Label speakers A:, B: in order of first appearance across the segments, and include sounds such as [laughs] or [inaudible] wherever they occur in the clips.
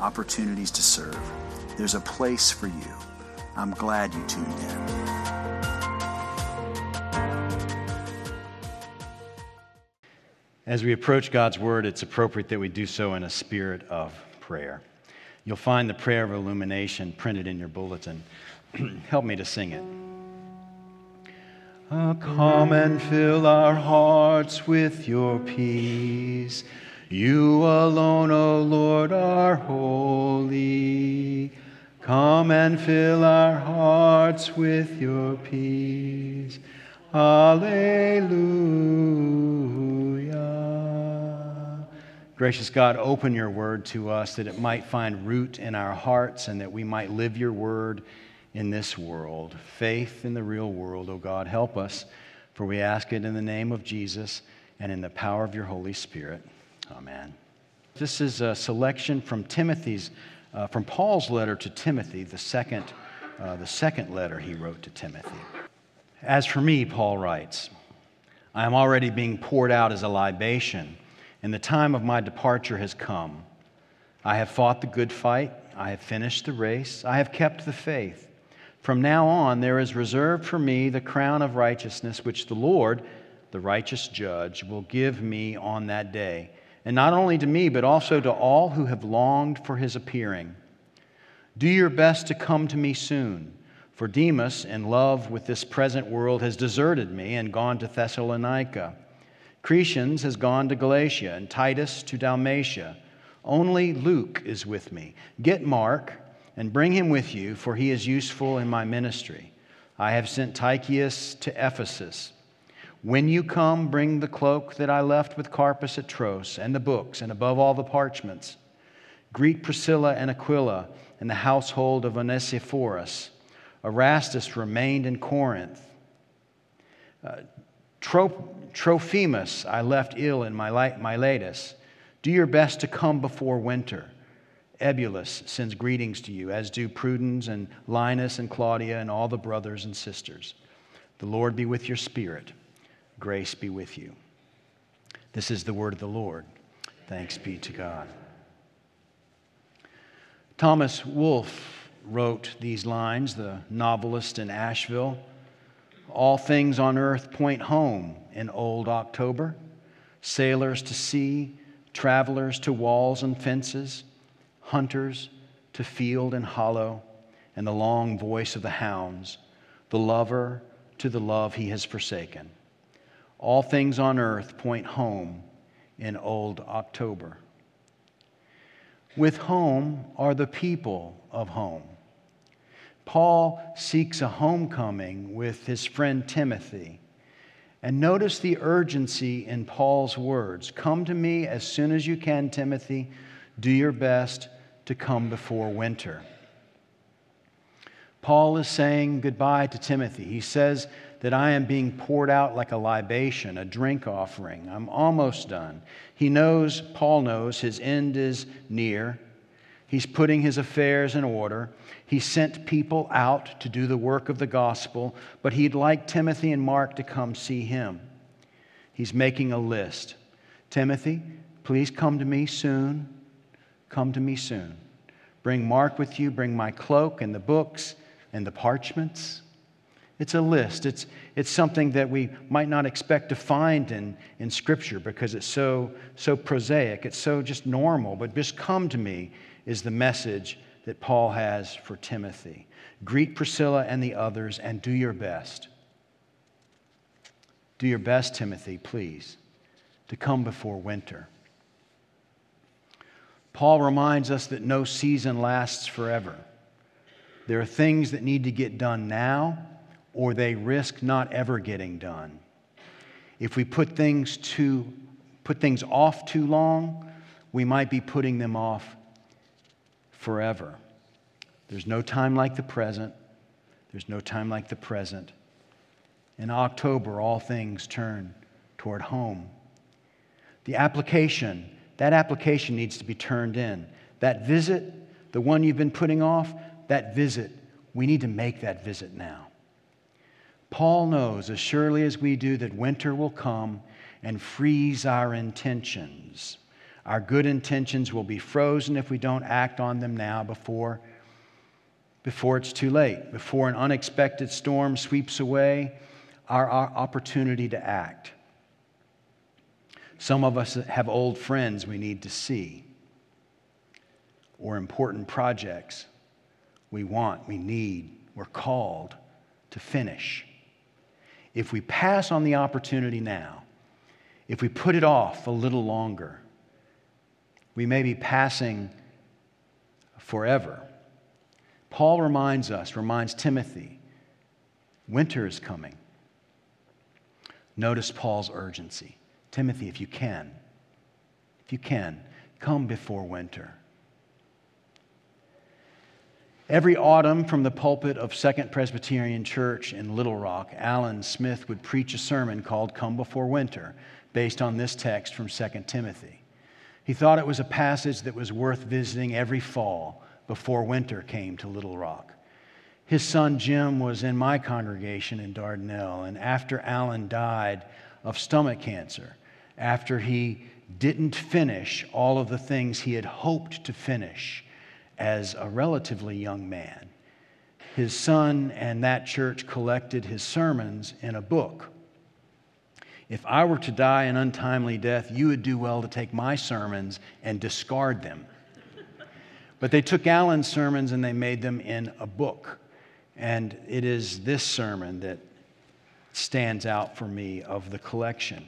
A: opportunities to serve. There's a place for you. I'm glad you tuned in.
B: As we approach God's Word, it's appropriate that we do so in a spirit of prayer. You'll find the prayer of illumination printed in your bulletin. [clears throat] Help me to sing it. Come and fill our hearts with your peace. You alone, O Lord, are holy. Come and fill our hearts with your peace. Alleluia. Gracious God, open your word to us that it might find root in our hearts and that we might live your word in this world. Faith in the real world, O God, help us, for we ask it in the name of Jesus and in the power of your Holy Spirit. Amen. This is a selection from Timothy's, uh, from Paul's letter to Timothy, the second, uh, the second letter he wrote to Timothy. As for me, Paul writes, I am already being poured out as a libation, and the time of my departure has come. I have fought the good fight, I have finished the race, I have kept the faith. From now on, there is reserved for me the crown of righteousness, which the Lord, the righteous judge, will give me on that day and not only to me, but also to all who have longed for his appearing. Do your best to come to me soon, for Demas, in love with this present world, has deserted me and gone to Thessalonica. Crescens has gone to Galatia, and Titus to Dalmatia. Only Luke is with me. Get Mark and bring him with you, for he is useful in my ministry. I have sent Tychicus to Ephesus. When you come, bring the cloak that I left with Carpus at Troas, and the books, and above all the parchments. Greet Priscilla and Aquila and the household of Onesiphorus. Erastus remained in Corinth. Uh, Trophimus I left ill in Miletus. Do your best to come before winter. Eubulus sends greetings to you, as do Pudens and Linus and Claudia and all the brothers and sisters. The Lord be with your spirit. Grace be with you. This is the word of the Lord. Thanks be to God. Thomas Wolfe wrote these lines, the novelist in Asheville. All things on earth point home in old October. Sailors to sea, travelers to walls and fences, hunters to field and hollow, and the long voice of the hounds, the lover to the love he has forsaken. All things on earth point home in old October. With home are the people of home. Paul seeks a homecoming with his friend Timothy. And notice the urgency in Paul's words Come to me as soon as you can, Timothy. Do your best to come before winter. Paul is saying goodbye to Timothy. He says that I am being poured out like a libation, a drink offering. I'm almost done. He knows, Paul knows, his end is near. He's putting his affairs in order. He sent people out to do the work of the gospel, but he'd like Timothy and Mark to come see him. He's making a list. Timothy, please come to me soon. Come to me soon. Bring Mark with you. Bring my cloak and the books and the parchments. It's a list. It's, it's something that we might not expect to find in, in Scripture because it's so, so prosaic. It's so just normal. But just come to me is the message that Paul has for Timothy. Greet Priscilla and the others and do your best. Do your best, Timothy, please, to come before winter. Paul reminds us that no season lasts forever. There are things that need to get done now, or they risk not ever getting done. If we put things, too, put things off too long, we might be putting them off forever. There's no time like the present. There's no time like the present. In October, all things turn toward home. The application, that application needs to be turned in. That visit, the one you've been putting off, that visit, we need to make that visit now. Paul knows as surely as we do that winter will come and freeze our intentions. Our good intentions will be frozen if we don't act on them now before, before it's too late, before an unexpected storm sweeps away our, our opportunity to act. Some of us have old friends we need to see, or important projects we want, we need, we're called to finish. If we pass on the opportunity now, if we put it off a little longer, we may be passing forever. Paul reminds us, reminds Timothy, winter is coming. Notice Paul's urgency. Timothy, if you can, if you can, come before winter. Every autumn from the pulpit of Second Presbyterian Church in Little Rock, Alan Smith would preach a sermon called Come Before Winter, based on this text from 2 Timothy. He thought it was a passage that was worth visiting every fall before winter came to Little Rock. His son Jim was in my congregation in Dardanelle, and after Alan died of stomach cancer, after he didn't finish all of the things he had hoped to finish, as a relatively young man. His son and that church collected his sermons in a book. If I were to die an untimely death, you would do well to take my sermons and discard them. But they took Alan's sermons and they made them in a book. And it is this sermon that stands out for me of the collection.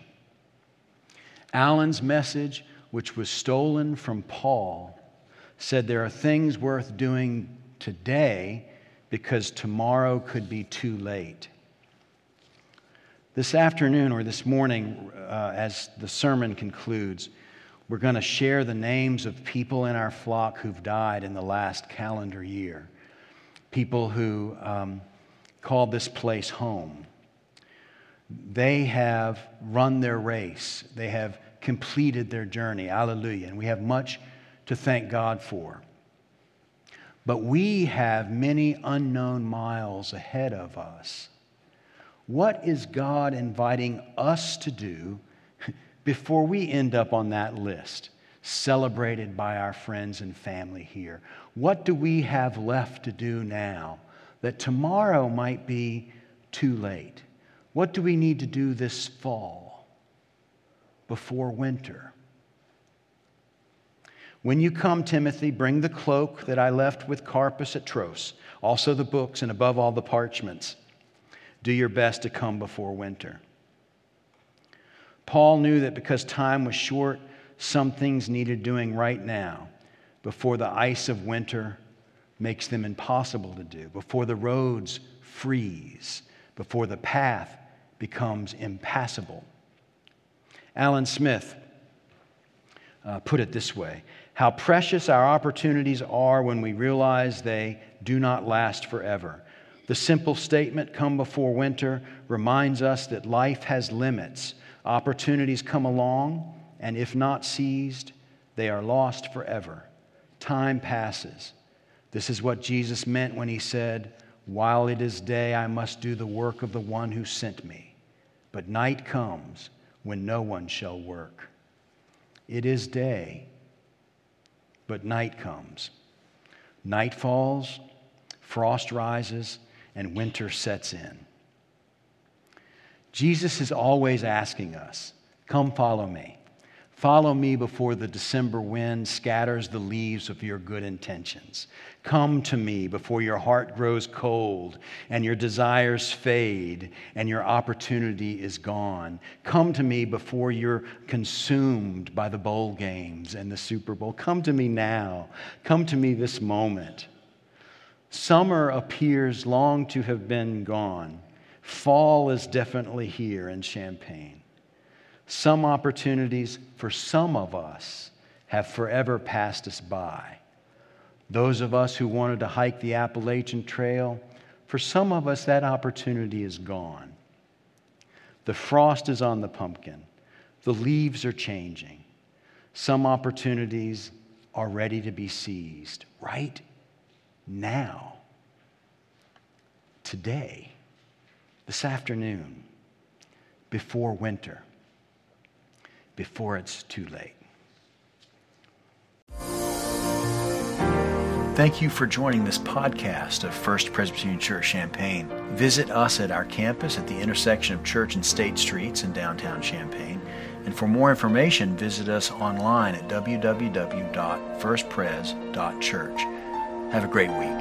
B: Alan's message, which was stolen from Paul, said there are things worth doing today because tomorrow could be too late. This afternoon or this morning, uh, as the sermon concludes, we're going to share the names of people in our flock who've died in the last calendar year. People who um, called this place home. They have run their race, they have completed their journey. Hallelujah. And we have much to thank God for. But we have many unknown miles ahead of us. What is God inviting us to do [laughs] before we end up on that list, celebrated by our friends and family here? What do we have left to do now that tomorrow might be too late? What do we need to do this fall before winter? When you come, Timothy, bring the cloak that I left with Carpus at Troas, also the books, and above all the parchments. Do your best to come before winter. Paul knew that because time was short, some things needed doing right now before the ice of winter makes them impossible to do, before the roads freeze, before the path becomes impassable. Alan Smith uh, put it this way how precious our opportunities are when we realize they do not last forever. The simple statement, come before winter, reminds us that life has limits. Opportunities come along, and if not seized, they are lost forever. Time passes. This is what Jesus meant when he said, While it is day, I must do the work of the one who sent me. But night comes when no one shall work. It is day but night comes. Night falls, frost rises, and winter sets in. Jesus is always asking us, Come follow me. Follow me before the December wind scatters the leaves of your good intentions. Come to me before your heart grows cold and your desires fade and your opportunity is gone. Come to me before you're consumed by the bowl games and the Super Bowl. Come to me now. Come to me this moment. Summer appears long to have been gone. Fall is definitely here in Champaign. Some opportunities for some of us have forever passed us by. Those of us who wanted to hike the Appalachian Trail, for some of us, that opportunity is gone. The frost is on the pumpkin, the leaves are changing. Some opportunities are ready to be seized right now, today, this afternoon, before winter before it's too late.
A: Thank you for joining this podcast of First Presbyterian Church Champaign. Visit us at our campus at the intersection of Church and State Streets in downtown Champaign. And for more information, visit us online at www.firstpres.church. Have a great week.